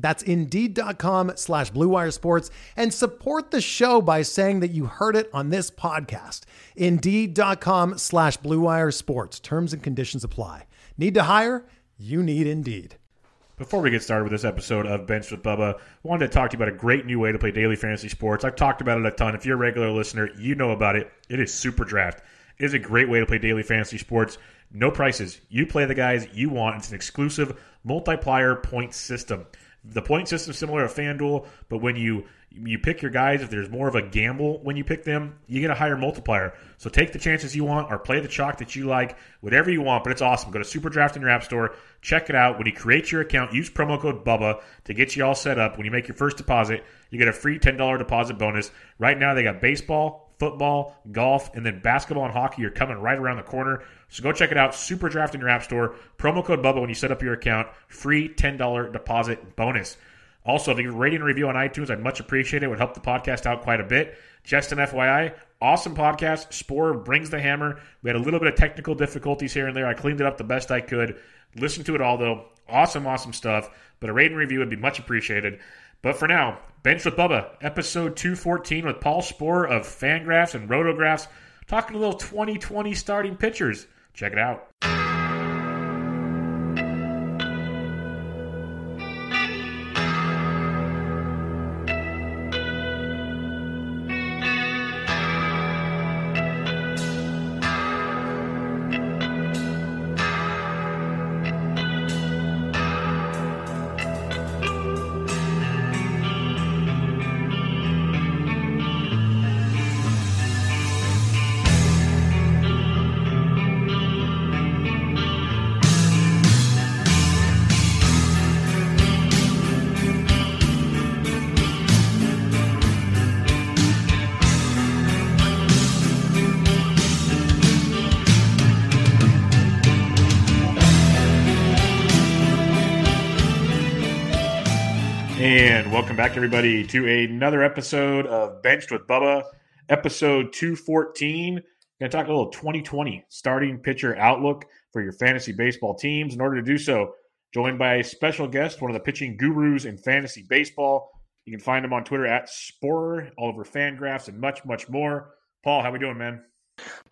That's Indeed.com slash BlueWire Sports and support the show by saying that you heard it on this podcast. Indeed.com slash BlueWire Sports. Terms and conditions apply. Need to hire? You need Indeed. Before we get started with this episode of Bench with Bubba, I wanted to talk to you about a great new way to play daily fantasy sports. I've talked about it a ton. If you're a regular listener, you know about it. It is Super Draft. It is a great way to play daily fantasy sports. No prices. You play the guys you want. It's an exclusive multiplier point system. The point system is similar to FanDuel, but when you you pick your guys, if there's more of a gamble when you pick them, you get a higher multiplier. So take the chances you want or play the chalk that you like, whatever you want, but it's awesome. Go to Super Draft in your app store, check it out. When you create your account, use promo code BUBBA to get you all set up. When you make your first deposit, you get a free $10 deposit bonus. Right now, they got baseball, football, golf, and then basketball and hockey are coming right around the corner. So go check it out. Super Draft in your app store. Promo code BUBBA when you set up your account. Free $10 deposit bonus. Also, if you rate and review on iTunes, I'd much appreciate it. It would help the podcast out quite a bit. Just an FYI, awesome podcast. Spore brings the hammer. We had a little bit of technical difficulties here and there. I cleaned it up the best I could. Listen to it all, though. Awesome, awesome stuff. But a rate and review would be much appreciated. But for now, Bench with Bubba, episode 214 with Paul Sporer of Fangraphs and Rotographs, talking a little 2020 starting pitchers. Check it out. Back, everybody, to another episode of Benched with Bubba, episode 214. Going to talk a little 2020 starting pitcher outlook for your fantasy baseball teams. In order to do so, joined by a special guest, one of the pitching gurus in fantasy baseball. You can find him on Twitter at Sporer, all over Fangraphs, and much, much more. Paul, how we doing, man?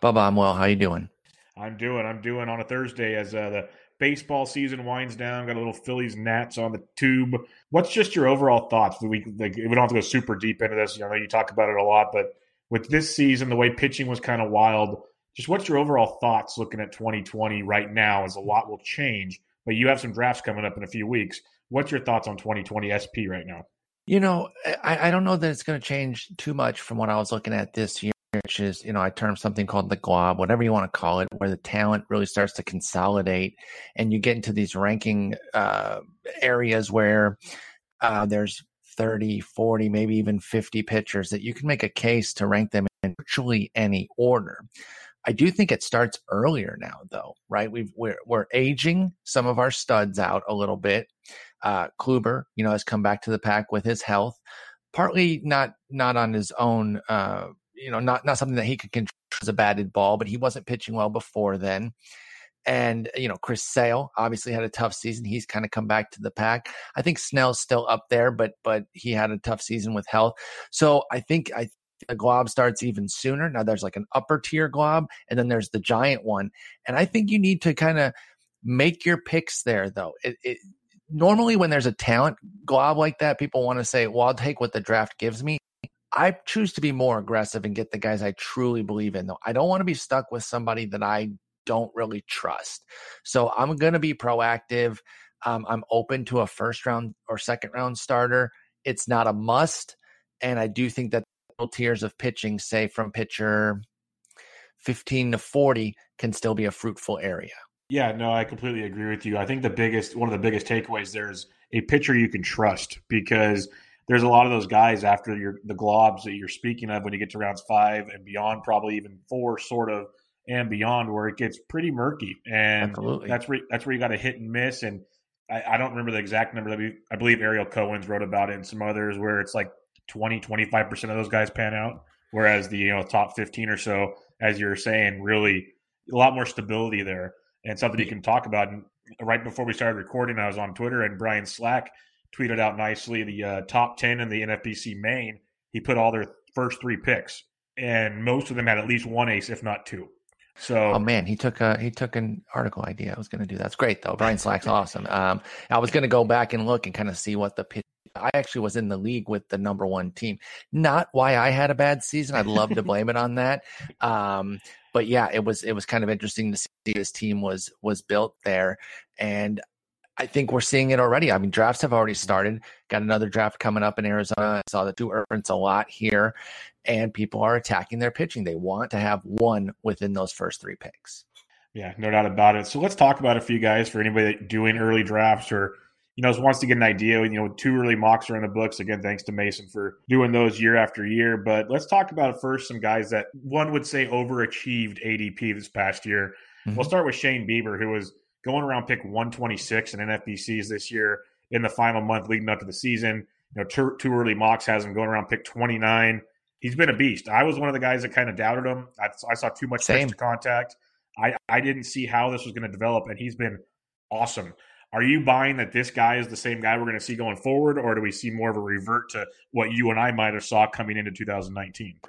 Bubba, I'm well. How you doing? I'm doing. I'm doing on a Thursday as uh, the baseball season winds down. Got a little Phillies Nats on the tube. What's just your overall thoughts? We like we don't have to go super deep into this. I know you talk about it a lot, but with this season, the way pitching was kind of wild. Just what's your overall thoughts looking at 2020 right now? As a lot will change, but you have some drafts coming up in a few weeks. What's your thoughts on 2020 SP right now? You know, I, I don't know that it's going to change too much from what I was looking at this year which is, you know, I term something called the glob, whatever you want to call it, where the talent really starts to consolidate and you get into these ranking uh, areas where uh, there's 30, 40, maybe even 50 pitchers that you can make a case to rank them in virtually any order. I do think it starts earlier now, though, right? We've, we're, we're aging some of our studs out a little bit. Uh, Kluber, you know, has come back to the pack with his health, partly not not on his own uh, you know, not not something that he could control as a batted ball, but he wasn't pitching well before then. And you know, Chris Sale obviously had a tough season. He's kind of come back to the pack. I think Snell's still up there, but but he had a tough season with health. So I think I the glob starts even sooner. Now there's like an upper tier glob, and then there's the giant one. And I think you need to kind of make your picks there, though. It, it, normally when there's a talent glob like that, people want to say, "Well, I'll take what the draft gives me." I choose to be more aggressive and get the guys I truly believe in, though. I don't want to be stuck with somebody that I don't really trust. So I'm going to be proactive. Um, I'm open to a first round or second round starter. It's not a must. And I do think that tiers of pitching, say from pitcher 15 to 40, can still be a fruitful area. Yeah, no, I completely agree with you. I think the biggest, one of the biggest takeaways there is a pitcher you can trust because there's a lot of those guys after your the globs that you're speaking of when you get to rounds five and beyond, probably even four, sort of and beyond, where it gets pretty murky, and Absolutely. that's where that's where you got to hit and miss. And I, I, don't remember the exact number that we, I believe Ariel Cohen's wrote about it, and some others where it's like 20, 25 percent of those guys pan out, whereas the you know top fifteen or so, as you're saying, really a lot more stability there, and something you can talk about. And right before we started recording, I was on Twitter, and Brian Slack tweeted out nicely the uh, top 10 in the NFBC main. He put all their first three picks, and most of them had at least one ace, if not two. So, oh man, he took a he took an article idea. I was going to do that's great though. Brian Slack's awesome. Um, I was going to go back and look and kind of see what the pitch. I actually was in the league with the number one team. Not why I had a bad season. I'd love to blame it on that. Um, but yeah, it was it was kind of interesting to see this team was was built there, and I think we're seeing it already. I mean, drafts have already started. Got another draft coming up in Arizona. I saw the two Irvins a lot here, and people are attacking their pitching. They want to have one within those first three picks. Yeah, no doubt about it. So let's talk about a few guys for anybody doing early drafts or you know wants to get an idea. You know, two early mocks are in the books. Again, thanks to Mason for doing those year after year. But let's talk about first some guys that one would say overachieved ADP this past year. Mm-hmm. We'll start with Shane Bieber, who was going around pick 126 in NFBCs this year in the final month leading up to the season. You know, too, too early mocks has him going around pick 29. He's been a beast. I was one of the guys that kind of doubted him. I, I saw too much pitch to contact. I, I didn't see how this was going to develop, and he's been awesome. Are you buying that this guy is the same guy we're going to see going forward, or do we see more of a revert to what you and I might have saw coming into 2019?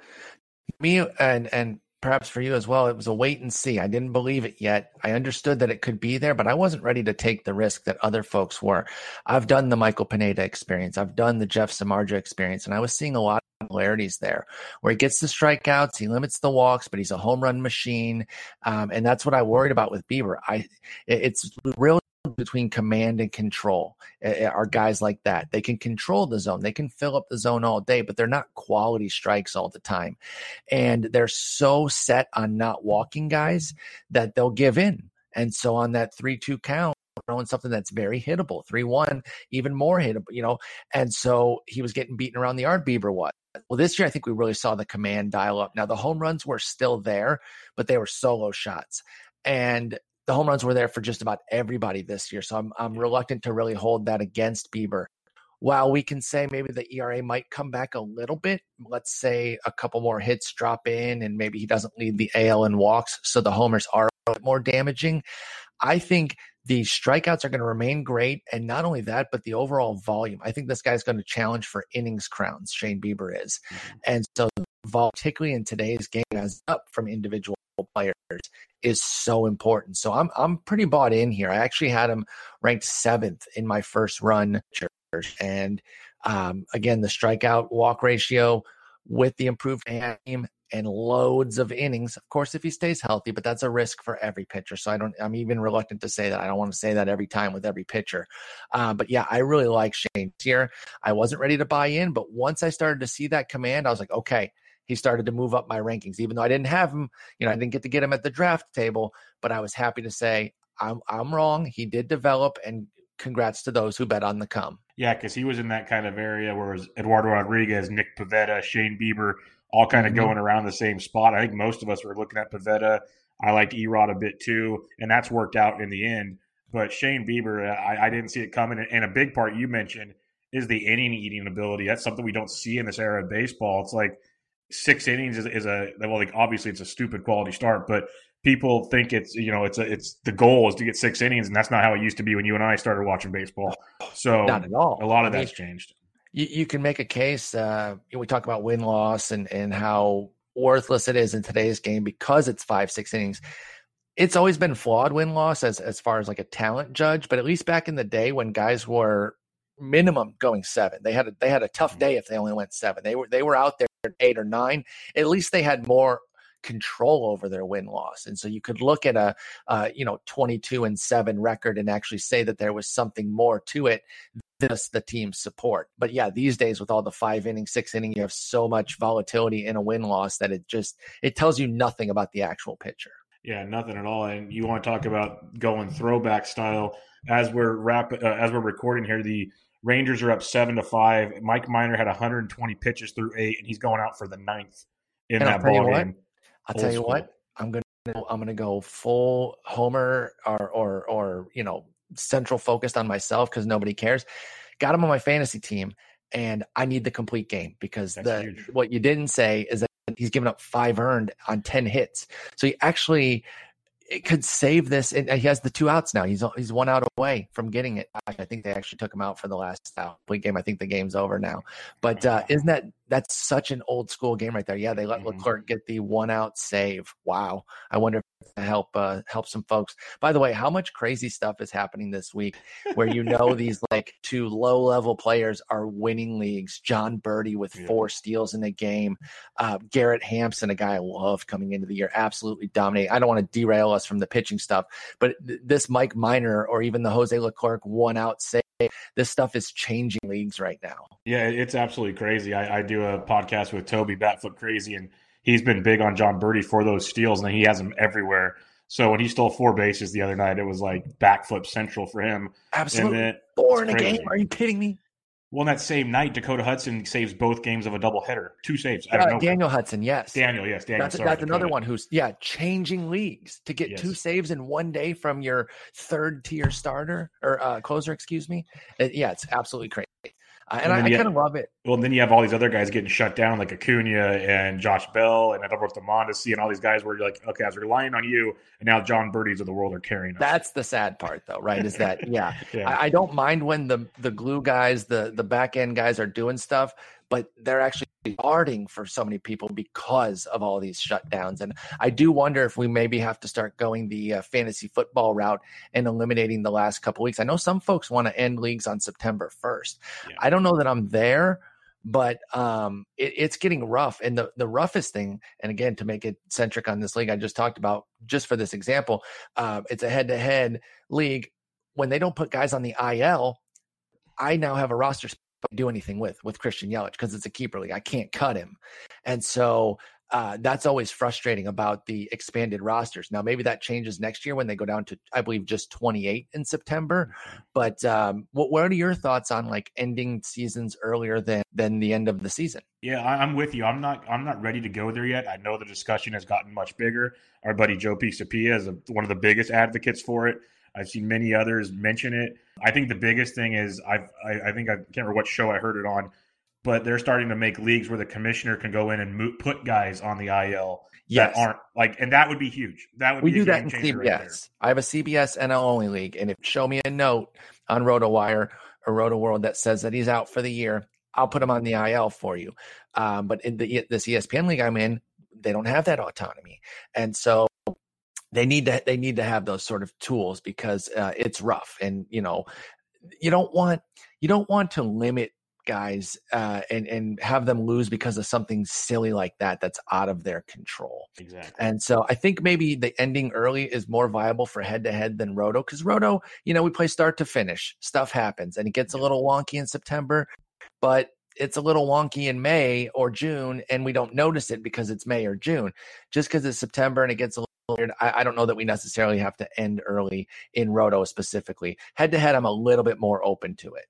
Me and and perhaps for you as well, it was a wait and see. I didn't believe it yet. I understood that it could be there, but I wasn't ready to take the risk that other folks were. I've done the Michael Pineda experience, I've done the Jeff Samardzija experience, and I was seeing a lot of similarities there where he gets the strikeouts, he limits the walks, but he's a home run machine. Um, and that's what I worried about with Bieber. I, it's real between command and control eh, eh, are guys like that. They can control the zone, they can fill up the zone all day, but they're not quality strikes all the time. And they're so set on not walking guys that they'll give in. And so on that 3 2 count, throwing something that's very hittable, 3 1, even more hittable, you know. And so he was getting beaten around the yard, Bieber was. Well, this year, I think we really saw the command dial up. Now, the home runs were still there, but they were solo shots. And the home runs were there for just about everybody this year. So I'm I'm reluctant to really hold that against Bieber. While we can say maybe the ERA might come back a little bit, let's say a couple more hits drop in and maybe he doesn't lead the AL in walks, so the homers are more damaging. I think the strikeouts are going to remain great. And not only that, but the overall volume. I think this guy's going to challenge for innings crowns, Shane Bieber is. Mm-hmm. And so, particularly in today's game, as up from individual players is so important. So I'm I'm pretty bought in here. I actually had him ranked seventh in my first run, and um, again the strikeout walk ratio with the improved aim and loads of innings. Of course, if he stays healthy, but that's a risk for every pitcher. So I don't. I'm even reluctant to say that. I don't want to say that every time with every pitcher. Uh, but yeah, I really like Shane here. I wasn't ready to buy in, but once I started to see that command, I was like, okay, he started to move up my rankings. Even though I didn't have him, you know, I didn't get to get him at the draft table, but I was happy to say I'm I'm wrong. He did develop, and congrats to those who bet on the come. Yeah, because he was in that kind of area where Eduardo Rodriguez, Nick Pivetta, Shane Bieber, all kind of mm-hmm. going around the same spot. I think most of us were looking at Pivetta. I liked Erod a bit too, and that's worked out in the end. But Shane Bieber, I, I didn't see it coming. And a big part you mentioned is the inning eating ability. That's something we don't see in this era of baseball. It's like six innings is, is a well, like obviously it's a stupid quality start, but people think it's you know it's a, it's the goal is to get six innings, and that's not how it used to be when you and I started watching baseball. So not at all. A lot of I that's mean, changed. You, you, can make a case. Uh, we talk about win loss and and how worthless it is in today's game because it's five six innings. It's always been flawed win loss as as far as like a talent judge, but at least back in the day when guys were minimum going seven. They had a, they had a tough mm-hmm. day if they only went seven. They were they were out there at eight or nine, at least they had more control over their win loss. And so you could look at a, uh, you know, 22 and seven record and actually say that there was something more to it this the team's support. But yeah, these days with all the five inning, six inning, you have so much volatility in a win loss that it just it tells you nothing about the actual pitcher. Yeah, nothing at all. And you want to talk about going throwback style as we're wrap uh, as we're recording here. The Rangers are up seven to five. Mike Minor had 120 pitches through eight, and he's going out for the ninth in And that ball game. I'll tell you school. what, I'm gonna I'm gonna go full homer or or or you know central focused on myself because nobody cares. Got him on my fantasy team, and I need the complete game because That's the huge. what you didn't say is that he's given up five earned on ten hits. So he actually it could save this. And he has the two outs now. He's he's one out away from getting it. I think they actually took him out for the last out complete game. I think the game's over now. But uh, isn't that that's such an old school game right there? Yeah, they let Mhm. Leclerc get the one out save. Wow. I wonder if to help uh, help some folks. By the way, how much crazy stuff is happening this week where you know these like two low level players are winning leagues? Jon Berti with Yeah. four steals in a game, uh, Garrett Hampson, a guy I love coming into the year, absolutely dominating. I don't want to derail us from the pitching stuff, but th- this Mike Minor or even the Jose Leclerc one out save, this stuff is changing leagues right now. Yeah, it's absolutely crazy. I, I do a podcast with Toby Batfoot Crazy, and he's been big on Jon Berti for those steals, and he has them everywhere. So when he stole four bases the other night, it was like backflip central for him. Absolutely. Then, Four in a game. Are you kidding me? Well, that same night, Dakota Hudson saves both games of a doubleheader, two saves. I Uh, don't know. Daniel Hudson, yes. Daniel, yes, Daniel. that's sorry, that's another one who's yeah changing leagues to get two saves in one day from your third tier starter or uh, closer, excuse me. It- yeah, it's absolutely crazy, and, And I, I kind of love it. Well, then you have all these other guys getting shut down, like Acuna and Josh Bell and Adalberto Mondesi and all these guys where you're like, okay, I was relying on you, and now Jon Bertis of the world are carrying us. That's the sad part, though, right? Is that yeah, yeah. I, I don't mind when the the glue guys, the the back end guys are doing stuff, but they're actually starting for so many people because of all these shutdowns. And I do wonder if we maybe have to start going the uh, fantasy football route and eliminating the last couple weeks. I know some folks want to end leagues on September first. Yeah. I don't know that I'm there. But um, it, it's getting rough, and the the roughest thing, and again to make it centric on this league I just talked about, just for this example, uh, it's a head to head league. When they don't put guys on the IL, I now have a roster do anything with with Christian Yelich because it's a keeper league. I can't cut him, and so uh, that's always frustrating about the expanded rosters. Now maybe that changes next year when they go down to I believe just 28 in September. But um, what what are your thoughts on like ending seasons earlier than than the end of the season? Yeah, I'm with you. I'm not. I'm not ready to go there yet. I know the discussion has gotten much bigger. Our buddy Joe Pisapia is a, one of the biggest advocates for it. I've seen many others mention it. I think the biggest thing is I've. I, I think I can't remember what show I heard it on, but they're starting to make leagues where the commissioner can go in and mo- put guys on the IL Yes. that aren't like, and that would be huge. That would we be do a that in CBS. right. I have a CBS NL only league, and if show me a note on RotoWire or Roto World that says that he's out for the year, I'll put him on the IL for you. Um, but in the this ESPN league I'm in, they don't have that autonomy, and so they need to they need to have those sort of tools because uh, it's rough, and you know you don't want you don't want to limit guys uh, and and have them lose because of something silly like that that's out of their control. Exactly. And so I think maybe the ending early is more viable for head to head than Roto because Roto, you know, we play start to finish. Stuff happens and it gets a little wonky in September, but it's a little wonky in May or June and we don't notice it because it's May or June. Just because it's September and it gets a I, I don't know that we necessarily have to end early in Roto specifically. Head to head, I'm a little bit more open to it.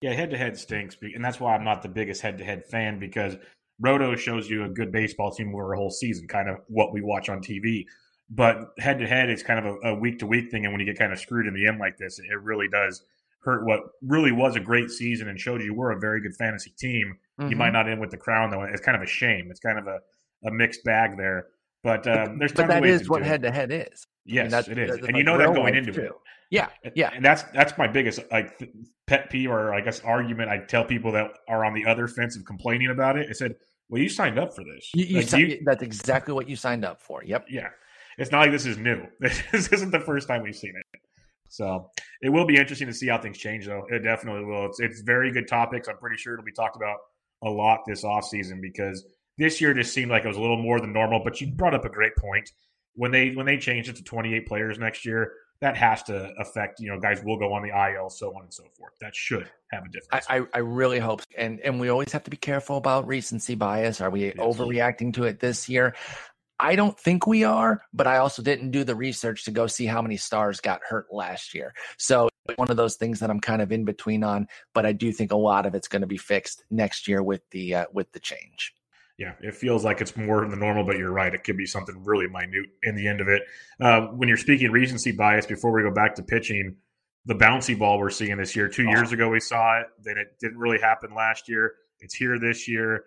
Yeah, head to head stinks, and that's why I'm not the biggest head to head fan because Roto shows you a good baseball team over a whole season, kind of what we watch on TV. But head to head, it's kind of a week to week thing, and when you get kind of screwed in the end like this, it really does hurt what really was a great season and showed you we're a very good fantasy team. You Mhm. might not end with the crown though. It's kind of a shame. It's kind of a, a mixed bag there. But um, there's but ways is what head to head is. I mean, Yes, it is, and like you know that going into it. Yeah, yeah. And that's that's my biggest like pet peeve or I guess argument. I tell people that are on the other fence of complaining about it. I said, "Well, you signed up for this. You, you Like, si- you- that's exactly what you signed up for. Yep. yeah, it's not like this is new. This isn't the first time we've seen it. So it will be interesting to see how things change, though. It definitely will. It's it's very good topics. I'm pretty sure it'll be talked about a lot this off season because this year just seemed like it was a little more than normal. But you brought up a great point when they when they change it to 28 players next year. That has to affect, you know, guys will go on the IL, so on and so forth. That should have a difference. I, I, I really hope, and and we always have to be careful about recency bias. Are we yes. overreacting to it this year? I don't think we are, but I also didn't do the research to go see how many stars got hurt last year. So one of those things that I'm kind of in between on, but I do think a lot of it's going to be fixed next year with the uh, with the change. Yeah, it feels like it's more than normal, but you're right. It could be something really minute in the end of it. Uh, when you're speaking recency bias, before we go back to pitching, the bouncy ball we're seeing this year. Two oh. years ago we saw it. Then it didn't really happen last year. It's here this year.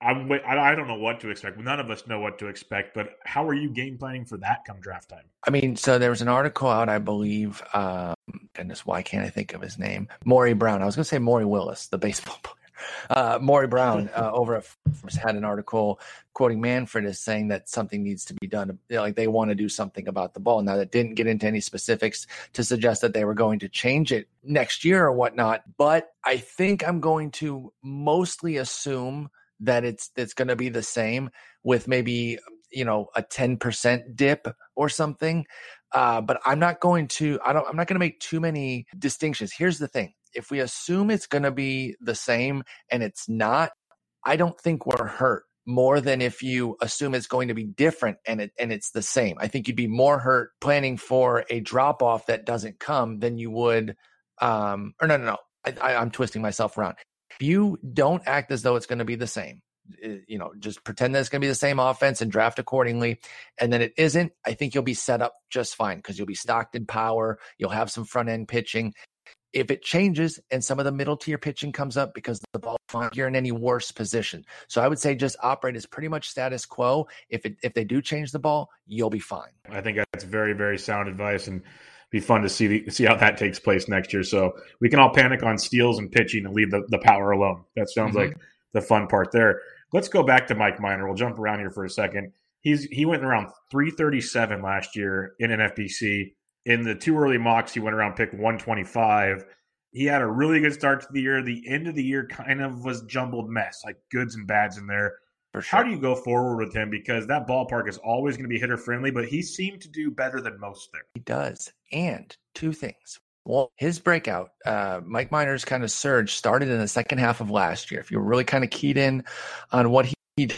I'm I don't know what to expect. None of us know what to expect, but how are you game planning for that come draft time? I mean, so there was an article out, I believe. Um, goodness, why can't I think of his name? Maury Brown. I was going to say Maury Willis, the baseball player. Uh, Maury Brown uh, over at had an article quoting Manfred as saying that something needs to be done. Like they want to do something about the ball. Now that didn't get into any specifics to suggest that they were going to change it next year or whatnot. But I think I'm going to mostly assume that it's it's going to be the same with maybe you know a 10% dip or something uh, but i'm not going to i don't i'm not going to make too many distinctions here's the thing if we assume it's going to be the same and it's not i don't think we're hurt more than if you assume it's going to be different and it and it's the same i think you'd be more hurt planning for a drop off that doesn't come than you would um or no no no I, I, i'm twisting myself around If you don't act as though it's going to be the same, eh, you know, just pretend that it's going to be the same offense and draft accordingly. And then it isn't, I think you'll be set up just fine because you'll be stocked in power. You'll have some front end pitching. If it changes and some of the middle tier pitching comes up because the ball you're in any worse position. So I would say just operate as pretty much status quo. If it if they do change the ball, you'll be fine. I think that's very very sound advice and be fun to see the, see how that takes place next year. So we can all panic on steals and pitching and leave the, the power alone. That sounds mm-hmm. like the fun part there. Let's go back to Mike Minor. We'll jump around here for a second. He's he went around 337 last year in NFBC. In the two early mocks, he went around pick 125. He had a really good start to the year. The end of the year kind of was jumbled mess, like goods and bads in there. Sure. How do you go forward with him? Because that ballpark is always going to be hitter friendly, but he seemed to do better than most there. He does. And two things. Well, his breakout, uh, Mike Minor's kind of surge started in the second half of last year. If you were really kind of keyed in on what he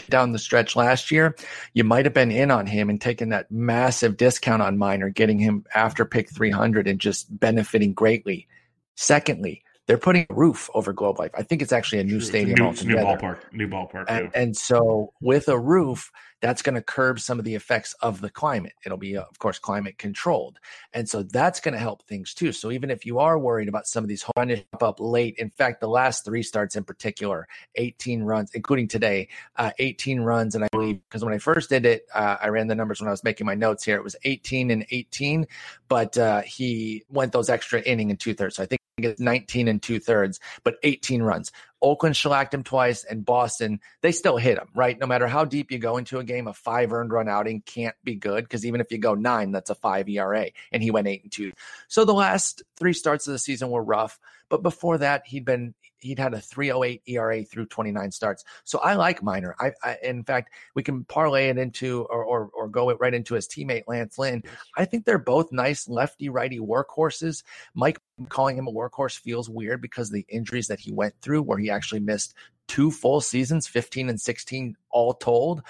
down the stretch last year, you might have been in on him and taken that massive discount on Minor, getting him after pick 300 and just benefiting greatly. Secondly, they're putting a roof over Globe Life. I think it's actually a new stadium new, altogether. New ballpark, new ballpark. And, and, so with a roof, that's going to curb some of the effects of the climate. It'll be, uh, of course, climate controlled, and so that's going to help things too. So even if you are worried about some of these runs up late, in fact, the last three starts in particular, 18 runs, including today, uh, 18 runs, and I believe because when I first did it, uh, I ran the numbers when I was making my notes here. It was 18 and 18, but uh, he went those extra inning and two thirds. So I think it's 19 and two thirds, but 18 runs. Oakland shellacked him twice, and Boston, they still hit him, right? No matter how deep you go into a game, a five earned run outing can't be good because even if you go nine, that's a five ERA, and he went eight and two. So the last three starts of the season were rough, but before that, he'd been he'd had a 308 ERA through 29 starts. So I like Minor. I, I in fact, we can parlay it into or, or, or go it right into his teammate Lance Lynn. I think they're both nice lefty righty workhorses. Mike calling him a workhorse feels weird because the injuries that he went through, where he actually missed two full seasons, 15 and 16 all told.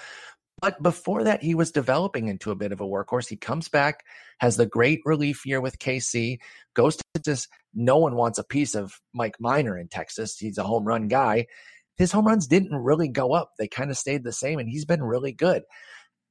But before that, he was developing into a bit of a workhorse. He comes back, has the great relief year with KC, goes to Texas. No one wants a piece of Mike Minor in Texas. He's a home run guy. His home runs didn't really go up, they kind of stayed the same, and he's been really good.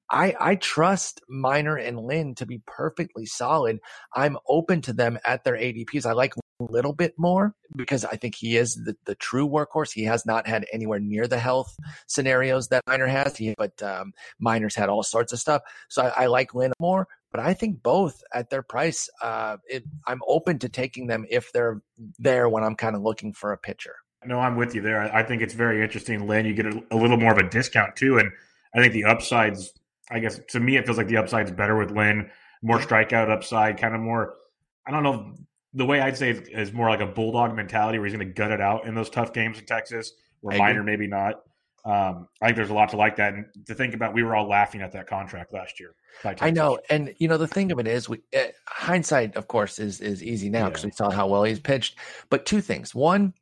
I, I trust Minor and Lynn to be perfectly solid. I'm open to them at their ADPs. I like little bit more because I think he is the, the true workhorse. He has not had anywhere near the health scenarios that Minor has, he, but um, Minor's had all sorts of stuff. So I, I like Lynn more, but I think both at their price, uh, it, I'm open to taking them if they're there when I'm kind of looking for a pitcher. No, I'm with you there. I think it's very interesting, Lynn. You get a, a little more of a discount too, and I think the upsides I guess to me, it feels like the upside's better with Lynn. More strikeout upside, kind of more. I don't know. The way I'd say is more like a bulldog mentality, where he's going to gut it out in those tough games in Texas. where Minor maybe not. Um, I think there's a lot to like that, and to think about, we were all laughing at that contract last year. I know, and you know the thing of it is, we uh, hindsight, of course, is is easy now because yeah. we saw how well he's pitched. But two things: one,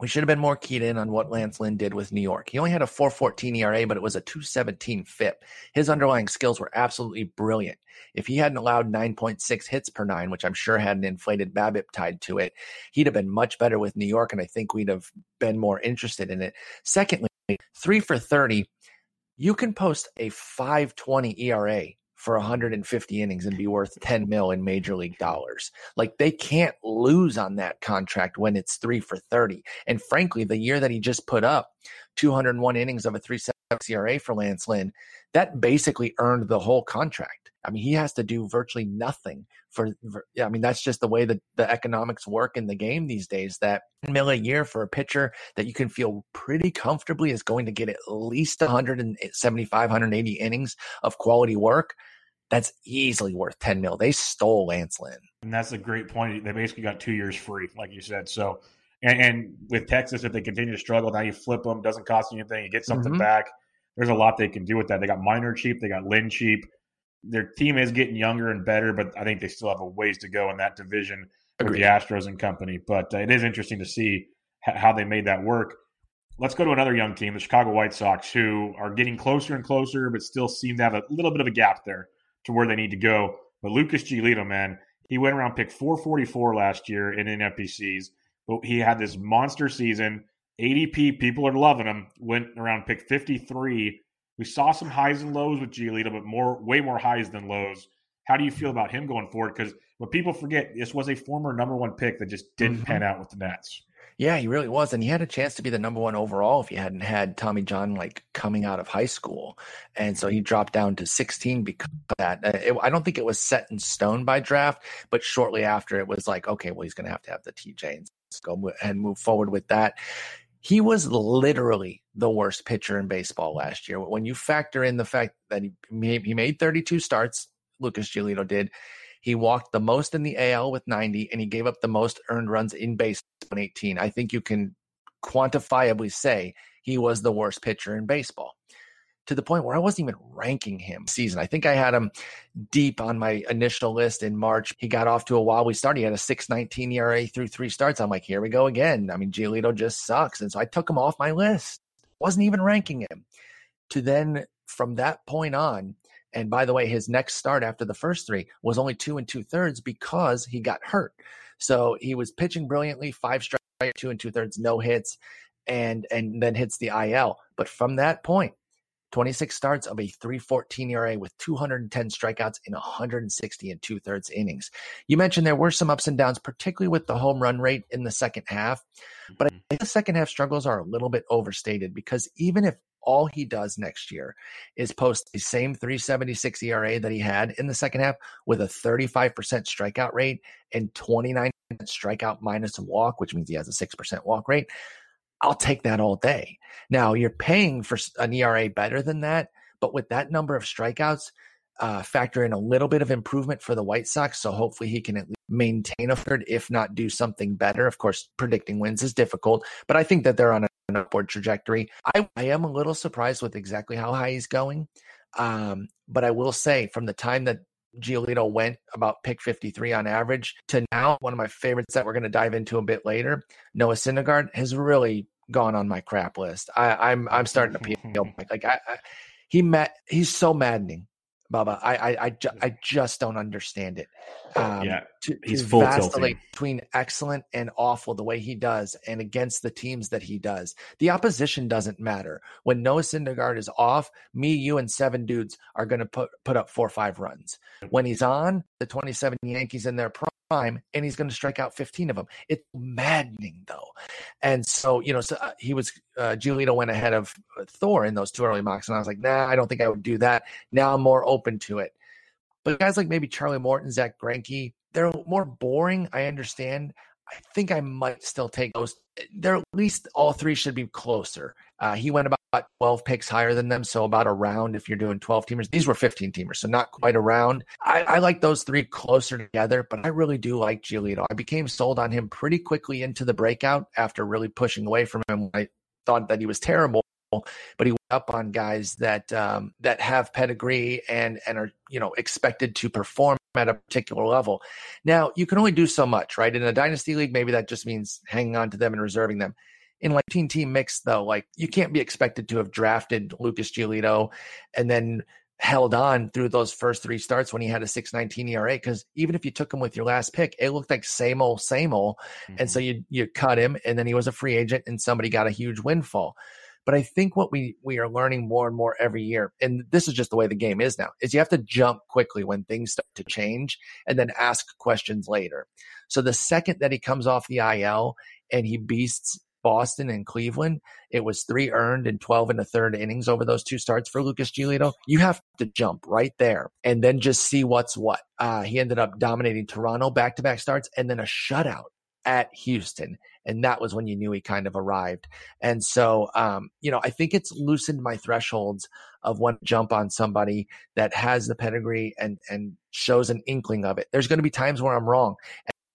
we should have been more keyed in on what Lance Lynn did with New York. He only had a 414 ERA, but it was a 217 FIP. His underlying skills were absolutely brilliant. If he hadn't allowed 9.6 hits per nine, which I'm sure had an inflated BABIP tied to it, he'd have been much better with New York, and I think we'd have been more interested in it. Secondly, three for 30, you can post a 520 ERA for 150 innings and be worth 10 mil in major league dollars. Like they can't lose on that contract when it's three for 30. And frankly, the year that he just put up 201 innings of a 3.7 ERA for Lance Lynn, that basically earned the whole contract. I mean, he has to do virtually nothing for, for I mean, that's just the way that the economics work in the game these days. That mill a year for a pitcher that you can feel pretty comfortably is going to get at least 175, 180 innings of quality work. That's easily worth 10 mil. They stole Lance Lynn. And that's a great point. They basically got two years free, like you said. So, and, and with Texas, if they continue to struggle, now you flip them, doesn't cost you anything, you get something mm-hmm. back. There's a lot they can do with that. They got Minor cheap, they got Lynn cheap their team is getting younger and better, but I think they still have a ways to go in that division Agreed. with the Astros and company. But uh, it is interesting to see h- how they made that work. Let's go to another young team, the Chicago White Sox, who are getting closer and closer, but still seem to have a little bit of a gap there to where they need to go. But Lucas Giolito, man, he went around pick 444 last year in NFBCs, but he had this monster season. ADP, people are loving him. Went around pick 53 we saw some highs and lows with Giolito, but more, way more highs than lows. How do you feel about him going forward? Because what people forget, this was a former number one pick that just didn't mm-hmm. pan out with the Nats. Yeah, he really was, and he had a chance to be the number one overall if he hadn't had Tommy John like coming out of high school, and so he dropped down to 16 because of that. Uh, it, I don't think it was set in stone by draft, but shortly after it was like, okay, well he's going to have to have the TJ and go and move forward with that. He was literally the worst pitcher in baseball mm-hmm. last year. When you factor in the fact that he made, he made 32 starts, Lucas Giolito did. He walked the most in the AL with 90, and he gave up the most earned runs in baseball in 18. I think you can quantifiably say he was the worst pitcher in baseball to the point where I wasn't even ranking him season. I think I had him deep on my initial list in March. He got off to a we started. He had a 619 ERA through three starts. I'm like, here we go again. I mean, Giolito just sucks. And so I took him off my list. Wasn't even ranking him. To then from that point on, and by the way, his next start after the first three was only two and two thirds because he got hurt. So he was pitching brilliantly, five strikes, two and two thirds, no hits, and and then hits the IL. But from that point, 26 starts of a 314 ERA with 210 strikeouts in 160 and two thirds innings. You mentioned there were some ups and downs, particularly with the home run rate in the second half. But I mm-hmm. think the second half struggles are a little bit overstated because even if all he does next year is post the same 376 ERA that he had in the second half with a 35% strikeout rate and 29 strikeout minus a walk, which means he has a 6% walk rate. I'll take that all day. Now you're paying for an ERA better than that, but with that number of strikeouts, uh, factor in a little bit of improvement for the White Sox. So hopefully he can at least maintain a third, if not do something better. Of course, predicting wins is difficult, but I think that they're on an upward trajectory. I, I am a little surprised with exactly how high he's going. Um, but I will say from the time that Giolito went about pick 53 on average to now, one of my favorites that we're going to dive into a bit later, Noah Syndergaard has really gone on my crap list. I, am I'm, I'm starting to feel like I, I, he met he's so maddening Bubba. I I I, ju- I just don't understand it. Um, yeah, to, he's to full vacillate between excellent and awful the way he does, and against the teams that he does. The opposition doesn't matter. When Noah Syndergaard is off, me, you, and seven dudes are going to put put up four or five runs. When he's on, the 27 Yankees in their prime, and he's going to strike out 15 of them. It's maddening though, and so you know, so uh, he was uh, Giolito went ahead of uh, Thor in those two early mocks, and I was like, nah, I don't think I would do that. Now I'm more open to it. But guys like maybe Charlie Morton, Zack Greinke, they're more boring. I understand. I think I might still take those. They're at least all three should be closer. Uh, he went about 12 picks higher than them, so about a round if you're doing 12 teamers. These were 15 teamers, so not quite a round. I, I like those three closer together, but I really do like Giolito. I became sold on him pretty quickly into the breakout after really pushing away from him. I thought that he was terrible, but he went up on guys that um, that have pedigree and and are you know expected to perform at a particular level. Now you can only do so much, right? In a dynasty league, maybe that just means hanging on to them and reserving them. In like team team mix, though, like you can't be expected to have drafted Lucas Giolito and then held on through those first three starts when he had a 619 ERA because even if you took him with your last pick, it looked like same old, same old. Mm-hmm. And so you you cut him and then he was a free agent and somebody got a huge windfall. But I think what we we are learning more and more every year, and this is just the way the game is now, is you have to jump quickly when things start to change and then ask questions later. So the second that he comes off the IL and he beasts Boston and Cleveland, it was three earned and 12 and a third innings over those two starts for Lucas Giolito. You have to jump right there and then just see what's what. Uh, he ended up dominating Toronto back to back starts and then a shutout at Houston. And that was when you knew he kind of arrived. And so, um, you know, I think it's loosened my thresholds of one jump on somebody that has the pedigree and, and shows an inkling of it. There's going to be times where I'm wrong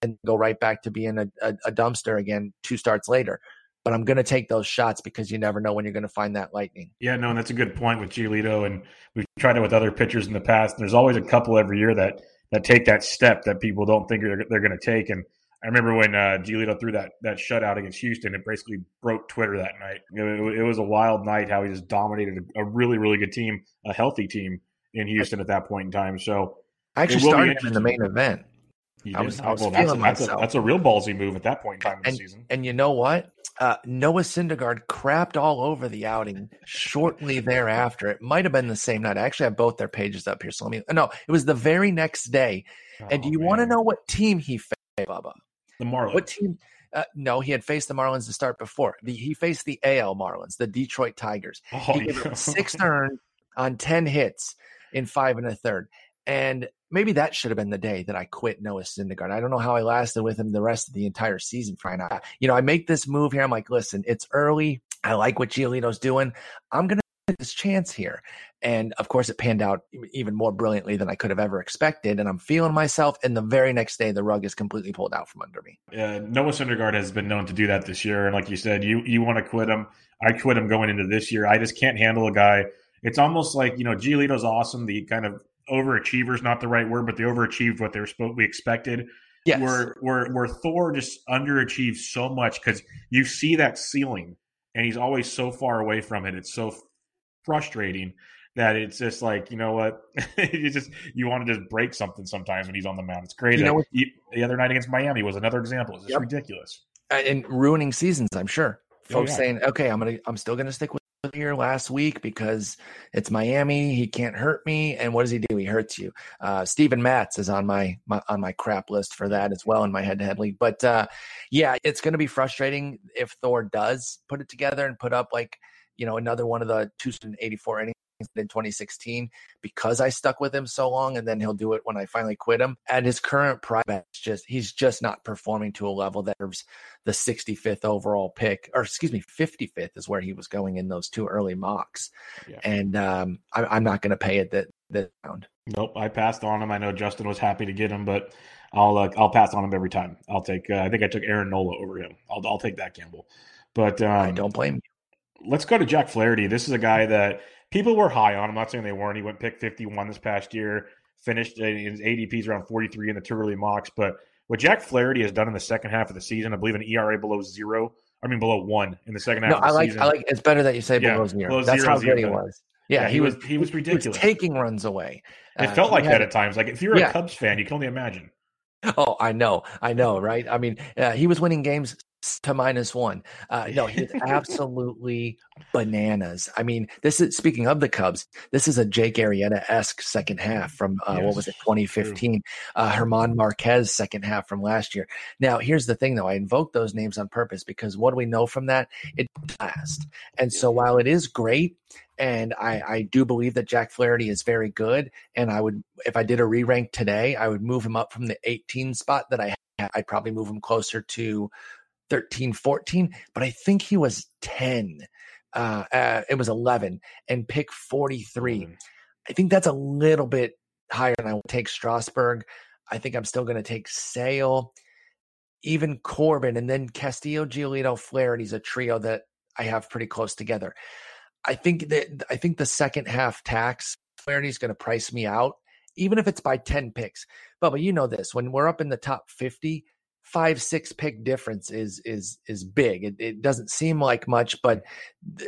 and go right back to being a, a, a dumpster again two starts later but I'm going to take those shots because you never know when you're going to find that lightning. Yeah, no, and that's a good point with Giolito, and we've tried it with other pitchers in the past. There's always a couple every year that that take that step that people don't think they're, they're going to take. And I remember when uh, Giolito threw that that shutout against Houston, it basically broke Twitter that night. It, it was a wild night how he just dominated a, a, really really good team, a healthy team in Houston at that point in time. So I actually started in the main event. I was, I was well, feeling that's, a, that's, a, that's a real ballsy move at that point in time in and, the season. And you know what? Uh, Noah Syndergaard crapped all over the outing shortly thereafter. It might have been the same night. I actually have both their pages up here. So let me. No, it was the very next day. Oh, and do you want to know what team he faced, Bubba? The Marlins. What team? Uh, no, he had faced the Marlins to start before. The, he faced the AL Marlins, the Detroit Tigers. Oh, he gave yeah. six earned on ten hits in five and a third. And maybe that should have been the day that I quit Noah Syndergaard. I don't know how I lasted with him the rest of the entire season. To, you know, I make this move here. I'm like, listen, it's early. I like what Giolito's doing. I'm going to this chance here. And of course, it panned out even more brilliantly than I could have ever expected. And I'm feeling myself. And the very next day, the rug is completely pulled out from under me. Uh, Noah Syndergaard has been known to do that this year. And like you said, you you want to quit him. I quit him going into this year. I just can't handle a guy. It's almost like you know, Giolito's awesome. The kind of overachievers not the right word, but they overachieved what they were supposed we expected. Yes. Where where where Thor just underachieves so much because you see that ceiling and he's always so far away from it. It's so frustrating that it's just like you know what you just you want to just break something sometimes when he's on the mound. It's crazy. You know the other night against Miami was another example. It's just yep. ridiculous and ruining seasons. I'm sure oh, folks oh, yeah. saying, "Okay, I'm gonna I'm still gonna stick with here last week because it's Miami. He can't hurt me. And what does he do? He hurts you. Uh, Steven Matz is on my, my, on my crap list for that as well in my head to head league. But uh, yeah, it's going to be frustrating if Thor does put it together and put up like you know another one of the 284 innings in 2016 because I stuck with him so long, and then he'll do it when I finally quit him. At his current price, just he's just not performing to a level that deserves the 65th overall pick, or excuse me, 55th is where he was going in those two early mocks, yeah. and um, I, am not going to pay it that that round. Nope, I passed on him. I know Justin was happy to get him, but I'll uh, I'll pass on him every time. I'll take. Uh, I think I took Aaron Nola over him. I'll I'll take that gamble. But um, I don't blame you. Let's go to Jack Flaherty. This is a guy that people were high on. I'm not saying they weren't. He went pick 51 this past year, finished his ADP's around 43 in the two early mocks. But what Jack Flaherty has done in the second half of the season, I believe an ERA below zero. I mean, below one in the second half. No, I like. Season. I like. It's better that you say below yeah, zero. Below That's zero, how good he was. Yeah, yeah he, he, was. He was ridiculous. He was taking runs away. It uh, felt like that at times. Like if you're yeah. a Cubs fan, you can only imagine. Oh, I know, I know, right? I mean, uh, he was winning games to minus one. Uh, no, he's absolutely bananas. I mean, this is speaking of the Cubs. This is a Jake Arrieta esque second half from uh, yes, what was it, 2015? Uh, German Marquez second half from last year. Now, here's the thing, though. I invoked those names on purpose because what do we know from that? It last. And so while it is great, and I, I do believe that Jack Flaherty is very good. And I would, if I did a re rank today, I would move him up from the 18 spot that I had. I'd probably move him closer to 13, 14, but I think he was 10. Uh, uh, it was 11 and pick 43. Mm. I think that's a little bit higher than I would take Strasburg. I think I'm still going to take Sale, even Corbin, and then Castillo, Giolito, Flaherty's a trio that I have pretty close together. I think that I think the second half tax Flaherty is going to price me out, even if it's by 10 picks. Bubba, you know this. When we're up in the top 50, five, six pick difference is is is big. It, it doesn't seem like much, but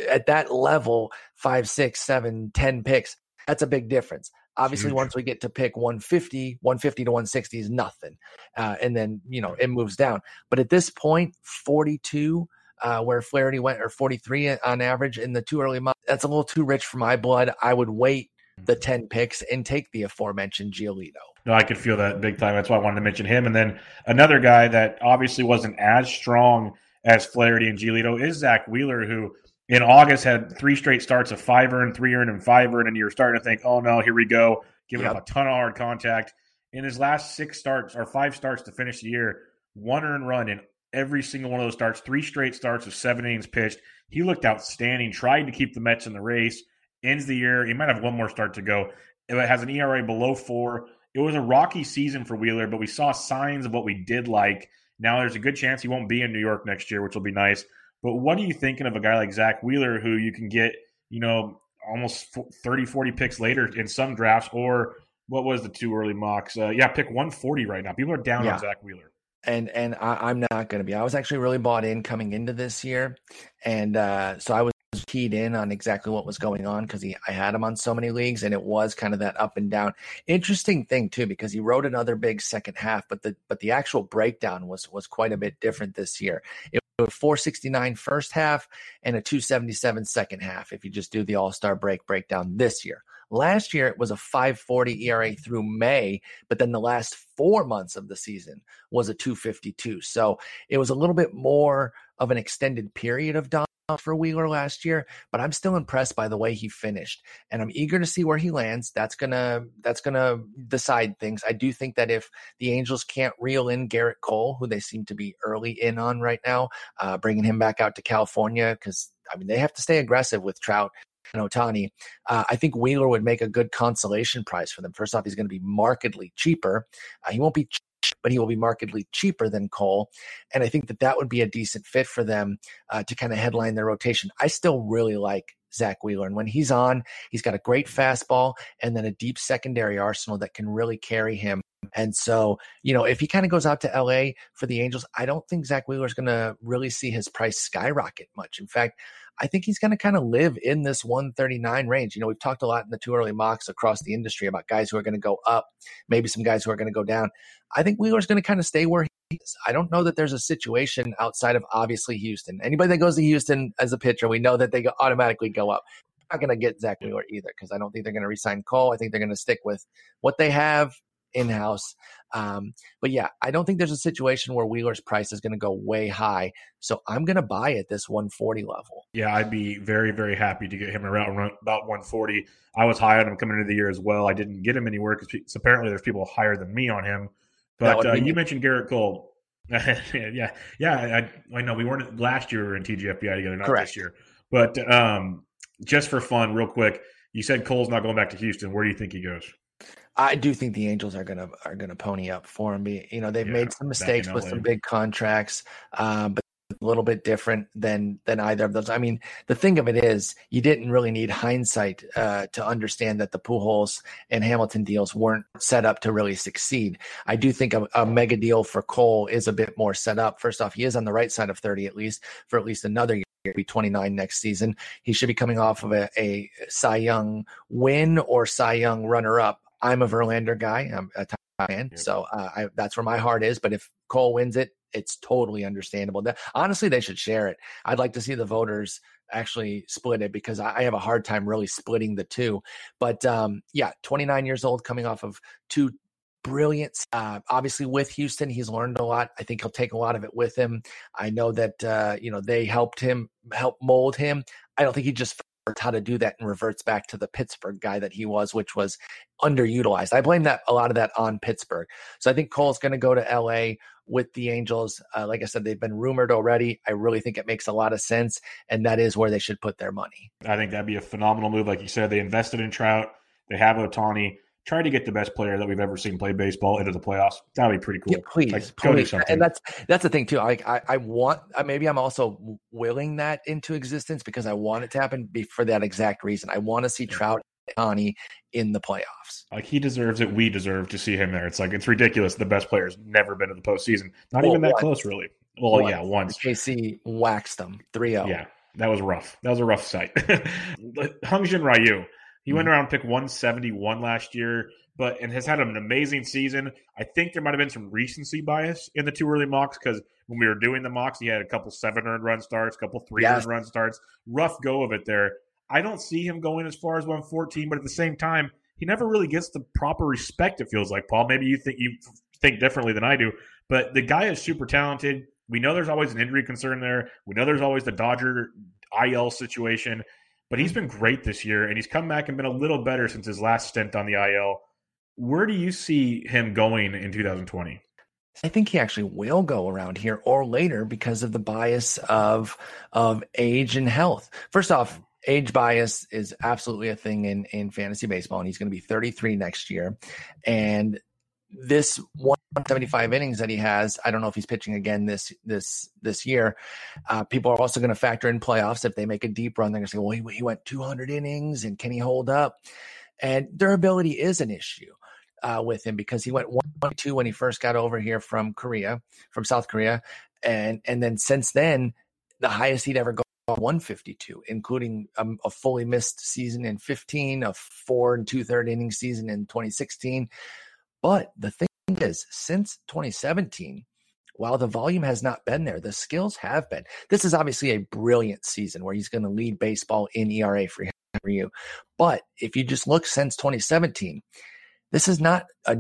at that level, five, six, seven, ten picks, that's a big difference. Obviously, Huge. once we get to pick 150, 150 to 160 is nothing. Uh, and then, you know, it moves down. But at this point, 42, uh, where Flaherty went, or 43 on average in the two early months, that's a little too rich for my blood. I would wait the 10 picks and take the aforementioned Giolito. No, I could feel that big time. That's why I wanted to mention him. And then another guy that obviously wasn't as strong as Flaherty and Giolito is Zack Wheeler, who in August had three straight starts of five earned, three earned, and five earned, and you're starting to think, oh no, here we go, giving yep. up a ton of hard contact. In his last six starts or five starts to finish the year, one earned run in every single one of those starts, three straight starts of seven innings pitched. He looked outstanding, tried to keep the Mets in the race. Ends the year, he might have one more start to go. It has an ERA below four. It was a rocky season for Wheeler, but we saw signs of what we did like. Now there's a good chance he won't be in New York next year, which will be nice. But what are you thinking of a guy like Zack Wheeler who you can get, you know, almost 30, 40 picks later in some drafts? Or what was the two early mocks? Uh, yeah, pick 140 right now. People are down yeah. on Zack Wheeler. And and I, am not going to be. I was actually really bought in coming into this year, and uh, so I was keyed in on exactly what was going on because he I had him on so many leagues and it was kind of that up and down. Interesting thing too because he wrote another big second half, but the but the actual breakdown was was quite a bit different this year. It was 469 first half and a 277 second half if you just do the All-Star break breakdown this year. Last year it was a 540 ERA through May, but then the last 4 months of the season was a 252. So it was a little bit more of an extended period of for Wheeler last year, but I'm still impressed by the way he finished, and I'm eager to see where he lands. That's gonna that's gonna decide things. I do think that if the Angels can't reel in Gerrit Cole, who they seem to be early in on right now, uh, bringing him back out to California because I mean they have to stay aggressive with Trout and Ohtani, Uh, I think Wheeler would make a good consolation prize for them. First off, he's going to be markedly cheaper. Uh, he won't be but he will be markedly cheaper than Cole. And I think that that would be a decent fit for them uh, to kind of headline their rotation. I still really like Zack Wheeler. And when he's on, he's got a great fastball and then a deep secondary arsenal that can really carry him. And so, you know, if he kind of goes out to LA for the Angels, I don't think Zack Wheeler is going to really see his price skyrocket much. In fact, I think he's going to kind of live in this 139 range. You know, we've talked a lot in the two early mocks across the industry about guys who are going to go up, maybe some guys who are going to go down. I think Wheeler's going to kind of stay where he is. I don't know that there's a situation outside of obviously Houston. Anybody that goes to Houston as a pitcher, we know that they automatically go up. I'm not going to get Zack Wheeler either because I don't think they're going to resign Cole. I think they're going to stick with what they have in house. Um, but yeah, I don't think there's a situation where Wheeler's price is going to go way high. So I'm going to buy at this 140 level. Yeah, I'd be very, very happy to get him around about 140. I was high on him coming into the year as well. I didn't get him anywhere because apparently there's people higher than me on him. But uh, you mentioned Gerrit Cole. yeah, yeah. I, I know we weren't last year in TGFBI together, not Correct. this year. But um, just for fun, real quick, you said Cole's not going back to Houston. Where do you think he goes? I do think the Angels are gonna are gonna pony up for him. You know, they've yeah, made some mistakes with some big contracts, uh, but a little bit different than than either of those. I mean, the thing of it is, you didn't really need hindsight uh, to understand that the Pujols and Hamilton deals weren't set up to really succeed. I do think a, a mega deal for Cole is a bit more set up. First off, he is on the right side of thirty at least for at least another year be 29 next season. He should be coming off of a, a Cy Young win or Cy Young runner up I'm a Verlander guy. I'm a top fan, yep. so uh, I, that's where my heart is. But if Cole wins it, it's totally understandable. That, honestly, they should share it. I'd like to see the voters actually split it because I, I have a hard time really splitting the two. But um, yeah, 29 years old, coming off of two brilliant. Uh, obviously, with Houston, he's learned a lot. I think he'll take a lot of it with him. I know that uh, you know they helped him help mold him. I don't think he just how to do that and reverts back to the Pittsburgh guy that he was, which was underutilized. I blame that a lot of that on Pittsburgh. So I think Cole's going to go to LA with the Angels. Uh, like I said, they've been rumored already. I really think it makes a lot of sense, and that is where they should put their money. I think that'd be a phenomenal move. Like you said, they invested in Trout. They have Ohtani. Try to get the best player that we've ever seen play baseball into the playoffs. That would be pretty cool. Yeah, please, like, please. And that's that's the thing too. I, I, I want uh, maybe I'm also willing that into existence because I want it to happen for that exact reason. I want to see Trout Ohtani in the playoffs. Like he deserves it. We deserve to see him there. It's like it's ridiculous. The best player's never been to the postseason. Not well, even that close, really. Well, once. yeah, once. KC waxed them 3-0. Yeah, that was rough. That was a rough sight. Hyun-Jin Ryu he went mm-hmm. around pick 171 last year, but and has had an amazing season. I think there might have been some recency bias in the two early mocks because when we were doing the mocks, he had a couple seven earned run starts, a couple three earned run starts. Rough go of it there. I don't see him going as far as 114, but at the same time, he never really gets the proper respect. It feels like Paul. Maybe you think you think differently than I do, but the guy is super talented. We know there's always an injury concern there. We know there's always the Dodger IL situation. But he's been great this year, and he's come back and been a little better since his last stint on the IL. Where do you see him going in 2020? I think he actually will go around here or later because of the bias of of age and health. First off, age bias is absolutely a thing in in fantasy baseball, and he's going to be 33 next year. And this 175 innings that he has, I don't know if he's pitching again this this this year. Uh, people are also going to factor in playoffs if they make a deep run. They're going to say, "Well, he, he, went 200 innings, and can he hold up?" And durability is an issue uh, with him because he went one two when he first got over here from Korea, from South Korea, and and then since then, the highest he'd ever gone 152, including a, a, fully missed season in 15, a four and two third inning season in 2016. But the thing is, since 2017, while the volume has not been there, the skills have been. This is obviously a brilliant season where he's going to lead baseball in ERA for you. But if you just look since 2017, this is not a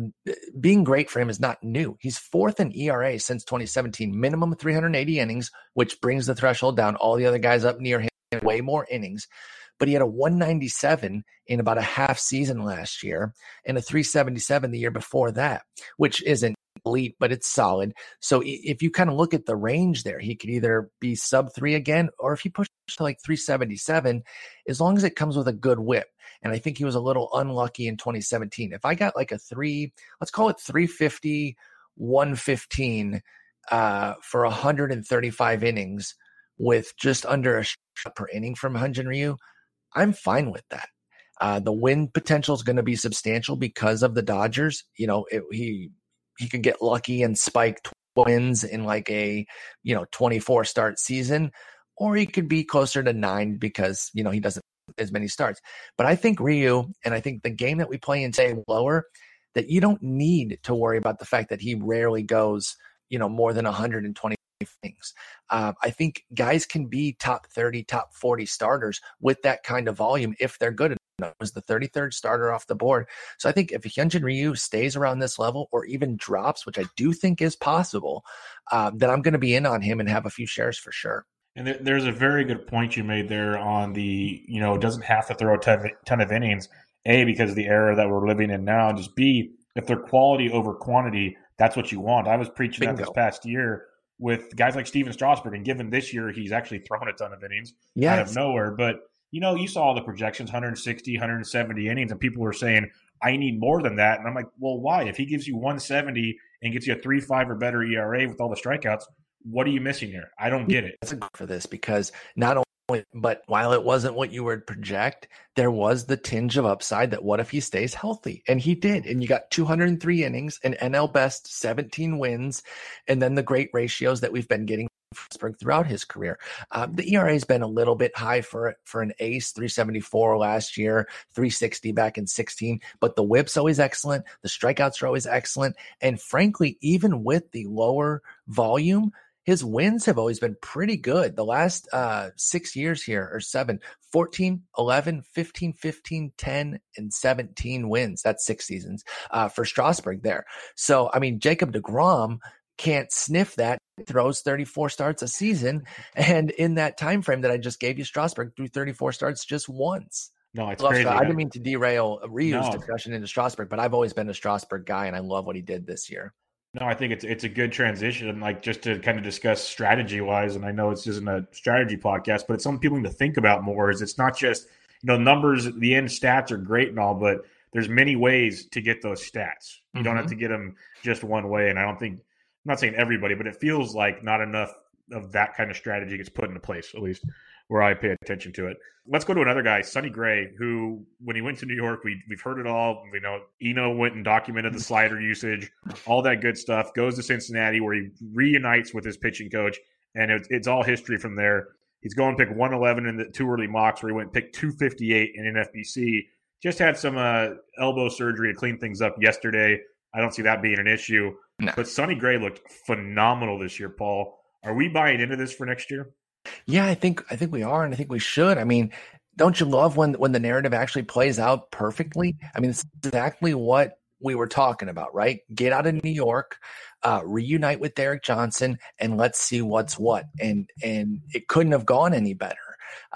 being great for him is not new. He's fourth in ERA since 2017, minimum 380 innings, which brings the threshold down. All the other guys up near him way more innings but he had a 197 in about a half season last year and a 377 the year before that, which isn't elite, but it's solid. So if you kind of look at the range there, he could either be sub three again, or if he pushes to like 377, as long as it comes with a good whip. And I think he was a little unlucky in 2017. If I got like a three, let's call it 350, 115 uh, for 135 innings with just under a shot per inning from Hyun-Jin Ryu, I'm fine with that. Uh, the win potential is going to be substantial because of the Dodgers. You know, it, he he could get lucky and spike wins in like a you know 24 start season, or he could be closer to nine because you know he doesn't as many starts. But I think Ryu and I think the game that we play in say lower that you don't need to worry about the fact that he rarely goes you know more than 120 things. Uh, I think guys can be top 30, top 40 starters with that kind of volume if they're good enough. Was the 33rd starter off the board. So I think if Hyun-Jin Ryu stays around this level or even drops, which I do think is possible, um, then I'm going to be in on him and have a few shares for sure. And there's a very good point you made there on the, you know, doesn't have to throw a ton, ton of innings. A, because of the era that we're living in now. Just B, if they're quality over quantity, that's what you want. I was preaching Bingo. that this past year with guys like Stephen Strasburg, and given this year he's actually thrown a ton of innings yes. out of nowhere. But you know, you saw the projections 160, 170 innings, and people were saying, I need more than that. And I'm like, well, why? If he gives you 170 and gets you a 3 5 or better ERA with all the strikeouts, what are you missing here? I don't get it. That's a good for this, because not but while it wasn't what you would project, there was the tinge of upside that what if he stays healthy? And he did. And you got 203 innings, an NL best 17 wins, and then the great ratios that we've been getting throughout his career. Um, the ERA has been a little bit high for for an ace, 374 last year, 360 back in 16. But the whip's always excellent. The strikeouts are always excellent. And frankly, even with the lower volume, his wins have always been pretty good. The last uh, six years here or seven, 14, 11, 15, 15, 10, and 17 wins. That's six seasons uh, for Strasburg there. So, I mean, Jacob DeGrom can't sniff that throws 34 starts a season and in that time frame that i just gave you strasburg threw 34 starts just once no, it's crazy. I didn't mean to derail a Ryu's no. discussion into Strasburg, but I've always been a Strasburg guy, and I love what he did this year. No, I think it's it's a good transition, like just to kind of discuss strategy wise. And I know this isn't a strategy podcast, but it's something people need to think about more. Is it's not just you know numbers, the end stats are great and all, but there's many ways to get those stats. You mm-hmm. don't have mm-hmm. to get them just one way. And I don't think I'm not saying everybody, but it feels like not enough of that kind of strategy gets put into place, at least where I pay attention to it. Let's go to another guy, Sonny Gray, who when he went to New York, we we've heard it all. We know Eno went and documented the slider usage, all that good stuff. Goes to Cincinnati where he reunites with his pitching coach, and it, it's all history from there. He's going pick 111 in the two early mocks where he went pick 258 in NFBC. Just had some uh, elbow surgery to clean things up yesterday. I don't see that being an issue. No. But Sonny Gray looked phenomenal this year, Paul. Are we buying into this for next year? Yeah, I think I think we are, and I think we should. I mean, don't you love when when the narrative actually plays out perfectly? I mean, it's exactly what we were talking about, right? Get out of New York, uh, reunite with Derek Johnson, and let's see what's what. And and it couldn't have gone any better.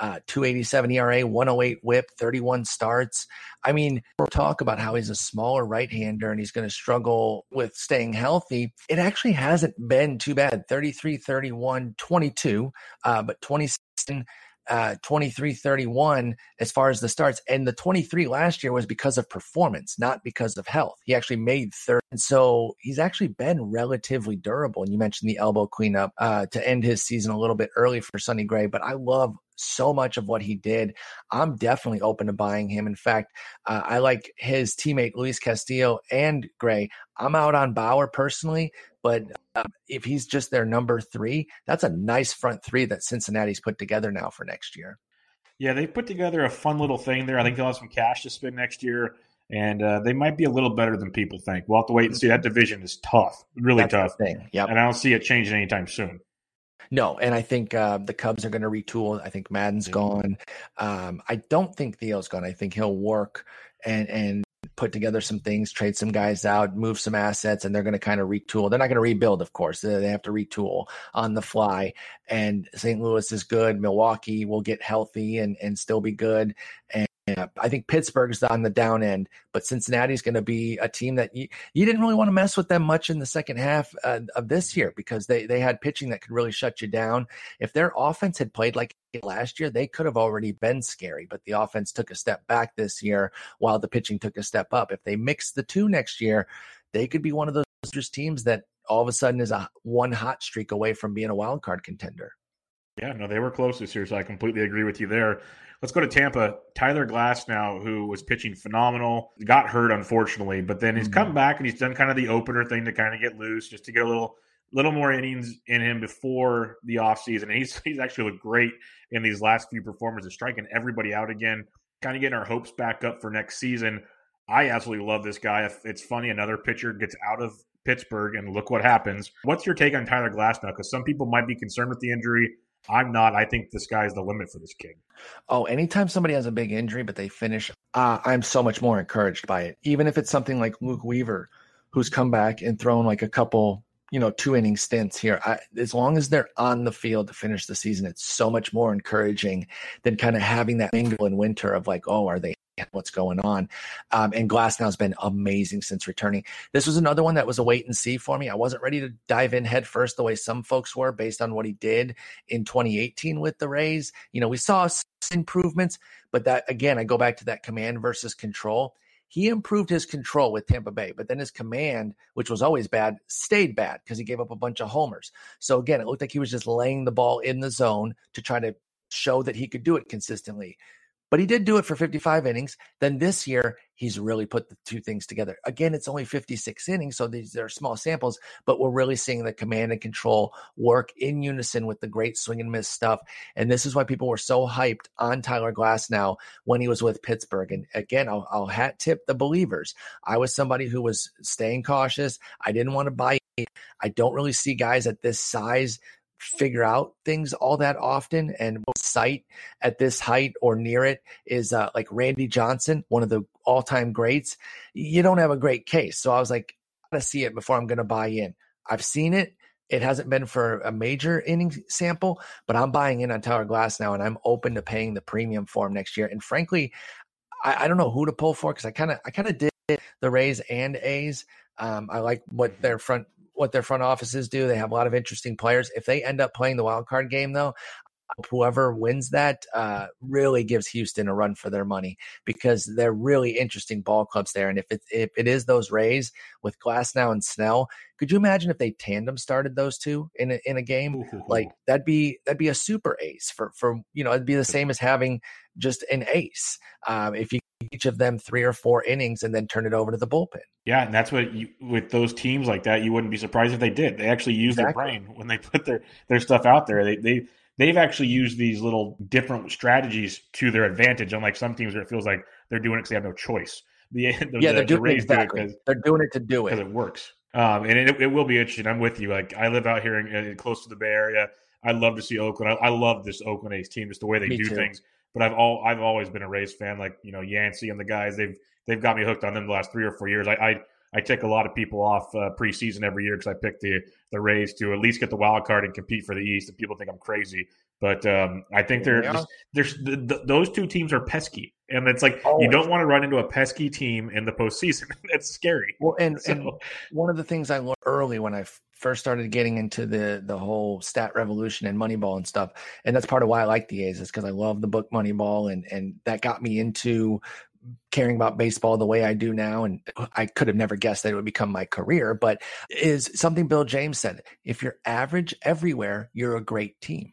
Uh, 287 ERA, 108 whip, 31 starts. I mean, we'll talk about how he's a smaller right hander and he's going to struggle with staying healthy. It actually hasn't been too bad 33, 31, 22, uh, but 27 uh, 23 31 as far as the starts. And the 23 last year was because of performance, not because of health. He actually made third. And so he's actually been relatively durable. And you mentioned the elbow cleanup uh, to end his season a little bit early for Sonny Gray, but I love so much of what he did. I'm definitely open to buying him. In fact, uh, I like his teammate Luis Castillo and Gray. I'm out on Bauer personally, but uh, if he's just their number three, that's a nice front three that Cincinnati's put together now for next year. Yeah, they put together a fun little thing there. I think they'll have some cash to spend next year, and uh, they might be a little better than people think. We'll have to wait and see. That division is tough, really that's tough. Thing. Yep. And I don't see it changing anytime soon. No, and I think uh, the Cubs are going to retool. I think Maddon's gone. Um, I don't think Theo's gone. I think he'll work and and put together some things, trade some guys out, move some assets, and they're going to kind of retool. They're not going to rebuild, of course. They have to retool on the fly. And St. Louis is good. Milwaukee will get healthy and and still be good. And I think Pittsburgh's on the down end, but Cincinnati's going to be a team that you, you didn't really want to mess with them much in the second half uh, of this year because they they had pitching that could really shut you down. If their offense had played like last year, they could have already been scary, but the offense took a step back this year while the pitching took a step up. If they mix the two next year, they could be one of those teams that all of a sudden is a one hot streak away from being a wild card contender. Yeah, no, they were close this year, so I completely agree with you there. Let's go to Tampa. Tyler Glasnow, who was pitching phenomenal, got hurt unfortunately, but then he's mm-hmm. come back and he's done kind of the opener thing to kind of get loose, just to get a little little more innings in him before the offseason. And he's he's actually looked great in these last few performances, striking everybody out again, kind of getting our hopes back up for next season. I absolutely love this guy. It's funny, another pitcher gets out of Pittsburgh, and look what happens. What's your take on Tyler Glasnow? Because some people might be concerned with the injury. I'm not. I think the sky's the limit for this kid. Oh, anytime somebody has a big injury but they finish, uh, I'm so much more encouraged by it. Even if it's something like Luke Weaver, who's come back and thrown like a couple, you know, two inning stints here. I, as long as they're on the field to finish the season, it's so much more encouraging than kind of having that mingle in winter of like, oh, are they what's going on. Um, and Glasnow has been amazing since returning. This was another one that was a wait and see for me. I wasn't ready to dive in head first the way some folks were based on what he did in 2018 with the Rays. You know, we saw improvements, but that again, I go back to that command versus control. He improved his control with Tampa Bay, but then his command, which was always bad, stayed bad because he gave up a bunch of homers. So again, it looked like he was just laying the ball in the zone to try to show that he could do it consistently but he did do it for 55 innings. Then this year, he's really put the two things together. Again, it's only 56 innings, so these are small samples, but we're really seeing the command and control work in unison with the great swing and miss stuff. And this is why people were so hyped on Tyler Glasnow when he was with Pittsburgh. And again, I'll, I'll hat tip the believers. I was somebody who was staying cautious. I didn't want to buy. I don't really see guys at this size figure out things all that often. And sight at this height or near it is uh, like Randy Johnson, one of the all time greats. You don't have a great case. So I was like, I gotta see it before I'm to buy in. I've seen it. It hasn't been for a major inning sample, but I'm buying in on Tyler Glasnow and I'm open to paying the premium for him next year. And frankly, I, I don't know who to pull for because I kind of I kind of did the Rays and A's. Um, I like what their front what their front offices do. They have a lot of interesting players. If they end up playing the wild card game, though, whoever wins that uh, really gives Houston a run for their money because they're really interesting ball clubs there. And if it if it is those Rays with Glasnow and Snell, could you imagine if they tandem started those two in a, in a game? Like that'd be that'd be a super ace for for you know it'd be the same as having just an ace. Um, if you each of them three or four innings and then turn it over to the bullpen. Yeah, and that's what you, with those teams like that, you wouldn't be surprised if they did. They actually use exactly. their brain when they put their their stuff out there. They they they've actually used these little different strategies to their advantage. Unlike some teams where it feels like they're doing it because they have no choice. The, the yeah, they're doing it exactly. Do they're doing it to do it because it works. Um, and it, it will be interesting. I'm with you. Like I live out here in, uh, close to the Bay Area. I love to see Oakland. I, I love this Oakland A's team, just the way they Me do too. things. But I've all I've always been a Rays fan. Like you know Yancey and the guys. They've they've got me hooked on them the last three or four years. I, I I take a lot of people off uh, preseason every year because I pick the the Rays to at least get the wild card and compete for the East. And people think I'm crazy, but um, I think they're yeah. there's the, the, those two teams are pesky, and it's like Always. you don't want to run into a pesky team in the postseason. That's scary. Well, and, so. and one of the things I learned early when I first started getting into the the whole stat revolution and Moneyball and stuff, and that's part of why I like the A's is because I love the book Moneyball, and and that got me into caring about baseball the way I do now. And I could have never guessed that it would become my career, but is something Bill James said. If you're average everywhere, you're a great team.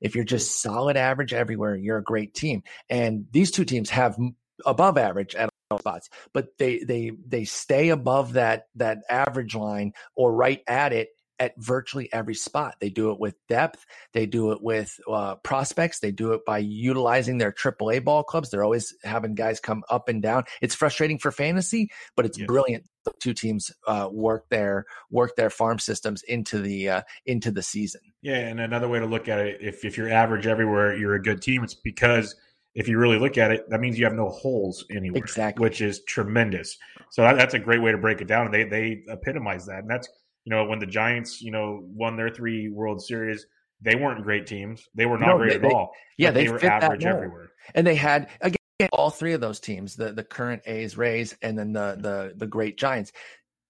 If you're just solid average everywhere, you're a great team. And these two teams have above average at all spots, but they they they stay above that that average line or right at it at virtually every spot. They do it with depth. They do it with uh, prospects. They do it by utilizing their AAA ball clubs. They're always having guys come up and down. It's frustrating for fantasy, but it's yes. brilliant. The two teams uh, work their work their farm systems into the uh, into the season. Yeah, and another way to look at it, if if you're average everywhere, you're a good team. It's because if you really look at it, that means you have no holes anywhere, exactly, which is tremendous. So that, that's a great way to break it down. And they they epitomize that, and that's you know, when the Giants, you know, won their three World Series, they weren't great teams. They were not no, great they, at all. Yeah, they, they were average everywhere. And they had again all three of those teams, the the current A's, Rays, and then the the the great Giants.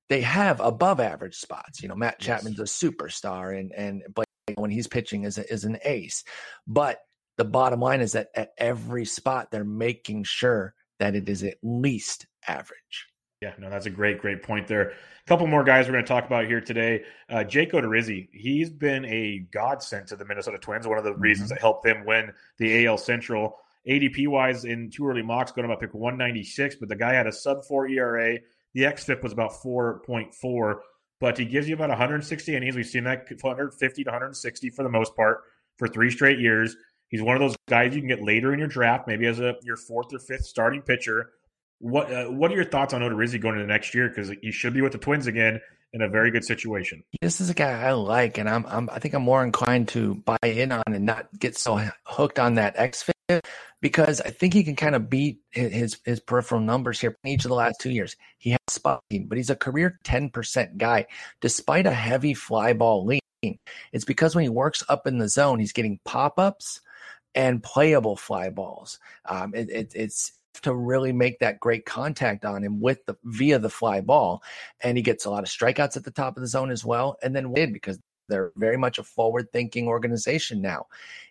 They have above average spots. You know, Matt Chapman's yes. a superstar, and and Blake when he's pitching is a, is an ace. But the bottom line is that at every spot they're making sure that it is at least average. Yeah, no, that's a great, great point there. A couple more guys we're going to talk about here today. Uh, Jake Odorizzi, he's been a godsend to the Minnesota Twins. One of the mm-hmm. reasons that helped them win the AL Central. ADP wise, in two early mocks, got him up pick 196, but the guy had a sub four ERA. The XFIP was about 4.4, but he gives you about 160 innings. We've seen that 150 to 160 for the most part for three straight years. He's one of those guys you can get later in your draft, maybe as a your fourth or fifth starting pitcher what uh, What are your thoughts on Odorizzi going into next year? Because he should be with the Twins again in a very good situation. This is a guy I like, and I'm, I'm I think I'm more inclined to buy in on and not get so hooked on that XFIP because I think he can kind of beat his his peripheral numbers here in each of the last two years. He has spotting, but he's a career 10% guy, despite a heavy fly ball lean. It's because when he works up in the zone, he's getting pop ups and playable fly balls. Um, it, it, it's to really make that great contact on him with the via the fly ball. And he gets a lot of strikeouts at the top of the zone as well. And then did because they're very much a forward thinking organization now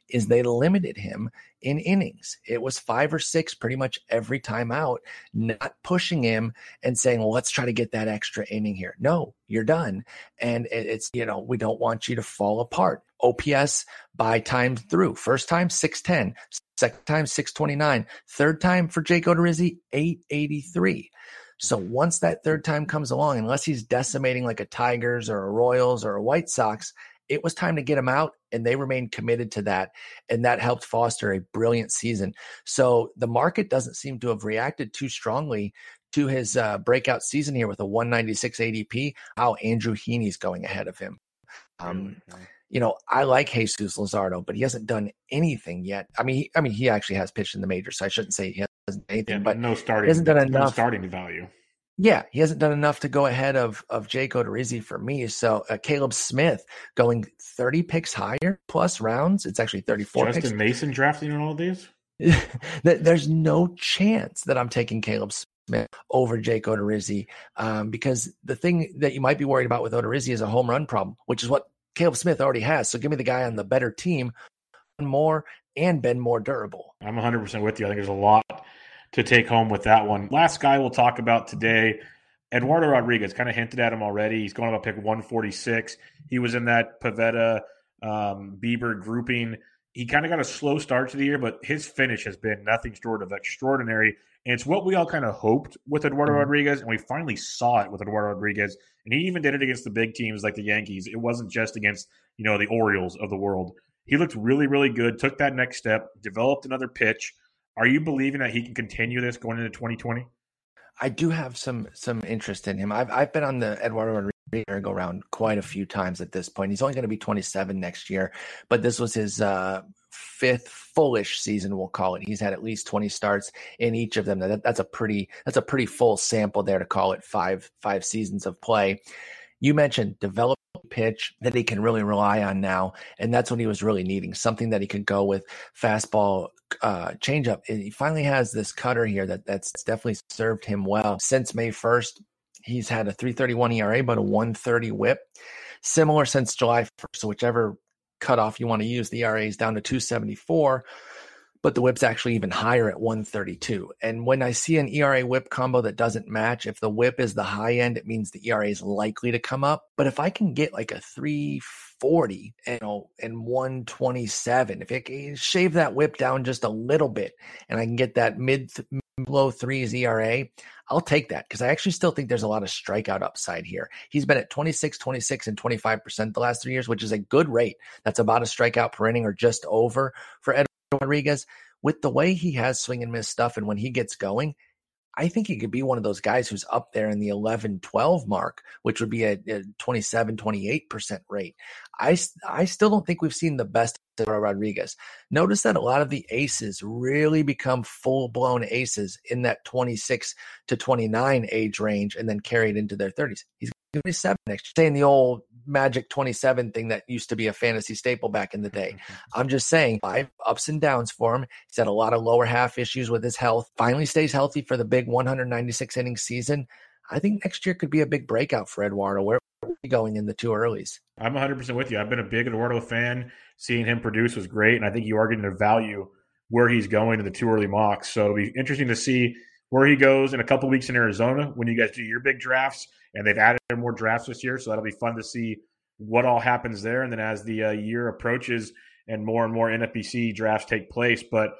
is they limited him in innings. It was five or six pretty much every time out not pushing him and saying well let's try to get that extra inning here. No you're done. And it's you know we don't want you to fall apart. Ops by time through. First time 610 Second time, 629. Third time for Jake Odorizzi, 883. So once that third time comes along, unless he's decimating like a Tigers or a Royals or a White Sox, it was time to get him out, and they remained committed to that. And that helped foster a brilliant season. So the market doesn't seem to have reacted too strongly to his uh, breakout season here with a 196 ADP. How Andrew Heaney's going ahead of him. Um, you know, I like Jesus Luzardo, but he hasn't done anything yet. I mean, he, I mean, he actually has pitched in the majors, so I shouldn't say he hasn't anything. Yeah, but no starting, he hasn't done enough no starting value. Yeah, he hasn't done enough to go ahead of of Jake Odorizzi for me. So uh, Caleb Smith going thirty picks higher plus rounds. It's actually thirty four. Justin picks. Mason drafting in all these. There's no chance that I'm taking Caleb Smith over Jake Odorizzi um, because the thing that you might be worried about with Odorizzi is a home run problem, which is what Caleb Smith already has. So give me the guy on the better team more and been more durable. I'm 100% with you. I think there's a lot to take home with that one. Last guy we'll talk about today, Eduardo Rodriguez. Kind of hinted at him already. He's going about pick 146. He was in that Pavetta um, Bieber grouping. He kind of got a slow start to the year, but his finish has been nothing short of extraordinary. And it's what we all kind of hoped with Eduardo mm-hmm. Rodriguez, and we finally saw it with Eduardo Rodriguez. And he even did it against the big teams like the Yankees. It wasn't just against you know the Orioles of the world. He looked really, really good. Took that next step, developed another pitch. Are you believing that he can continue this going into 2020? I do have some some interest in him. I've I've been on the Eduardo Rodriguez go around quite a few times at this point. He's only going to be 27 next year, but this was his uh, fifth fullish season, we'll call it. He's had at least 20 starts in each of them. That, that's a pretty that's a pretty full sample there to call it five five seasons of play. You mentioned develop pitch that he can really rely on now, and that's what he was really needing. Something that he could go with fastball, uh, changeup. And he finally has this cutter here that that's definitely served him well since May first. He's had a 331 ERA, but a 130 whip. Similar since July 1st. So whichever cutoff you want to use, the ERA is down to 274 but the whip's actually even higher at 132. And when I see an ERA whip combo that doesn't match, if the whip is the high end, it means the ERA is likely to come up. But if I can get like a 340 you know, and 127, if it can shave that whip down just a little bit and I can get that mid low threes ERA, I'll take that because I actually still think there's a lot of strikeout upside here. He's been at 26, 26, and 25% the last three years, which is a good rate. That's about a strikeout per inning or just over for Ed Rodriguez, with the way he has swing and miss stuff, and when he gets going, I think he could be one of those guys who's up there in the 11 12 mark, which would be a, a 27 28% rate. I, I still don't think we've seen the best of Rodriguez. Notice that a lot of the aces really become full blown aces in that 26 to 29 age range and then carried into their 30s. He's going to be 27 next year. Saying the old Magic 27 thing that used to be a fantasy staple back in the day. Mm-hmm, mm-hmm. I'm just saying, five ups and downs for him. He's had a lot of lower half issues with his health. Finally stays healthy for the big 196 inning season. I think next year could be a big breakout for Eduardo. Where are we going in the two earlies? I'm 100% with you. I've been a big Eduardo fan. Seeing him produce was great. And I think you are getting to value where he's going in the two early mocks. So it'll be interesting to see where he goes in a couple weeks in Arizona when you guys do your big drafts. And they've added more drafts this year, so that'll be fun to see what all happens there. And then as the uh, year approaches and more and more NFBC drafts take place, but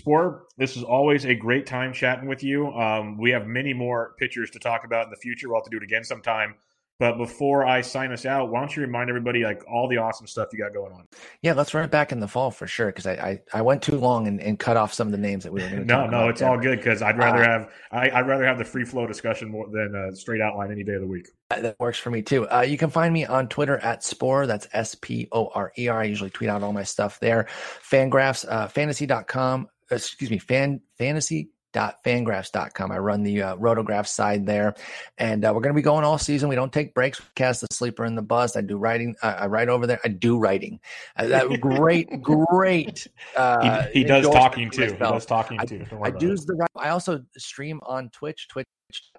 Sporer, this is always a great time chatting with you. Um, we have many more pitchers to talk about in the future. We'll have to do it again sometime. But before I sign us out, why don't you remind everybody like all the awesome stuff you got going on? Yeah, let's run it back in the fall for sure. Because I, I, I went too long and, and cut off some of the names that we were going to. no, no, it's there. all good because I'd rather uh, have I, would rather have the free flow discussion more than a straight outline any day of the week. That works for me too. Uh, you can find me on Twitter at Sporer. That's S P O R E R. I usually tweet out all my stuff there. Fangraphs, uh, fantasy.com. Excuse me, fan fantasy fangraphs.com. I run the uh, rotograph side there, and uh, we're going to be going all season. We don't take breaks. We cast the sleeper in the bus. I do writing. Uh, I write over there. I do writing. Uh, that great, great. Uh, he, he does talking too. He does talking too. I, I do the. I also stream on Twitch. Twitch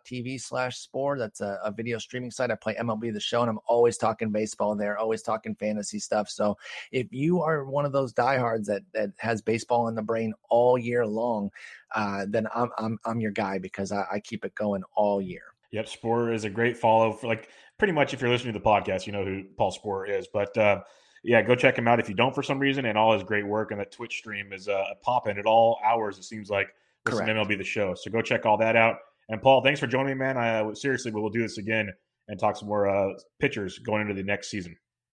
TV slash Sporer. That's a, a, video streaming site. I play MLB the show and I'm always talking baseball there, always talking fantasy stuff. So if you are one of those diehards that that has baseball in the brain all year long, uh, then I'm I'm I'm your guy because I, I keep it going all year. Yep, Sporer is a great follow for like pretty much if you're listening to the podcast, you know who Paul Sporer is. But uh, yeah, go check him out if you don't for some reason. And all his great work and that Twitch stream is uh, popping at all hours. It seems like this MLB the show. So go check all that out. And Paul, thanks for joining me, man. I uh, seriously, we'll do this again and talk some more uh, pitchers going into the next season.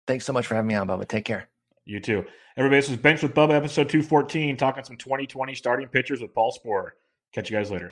Thanks so much for having me on, Bubba. Take care. You too. Everybody, this was Bench with Bubba, episode 214, talking some 2020 starting pitchers with Paul Sporer. Catch you guys later.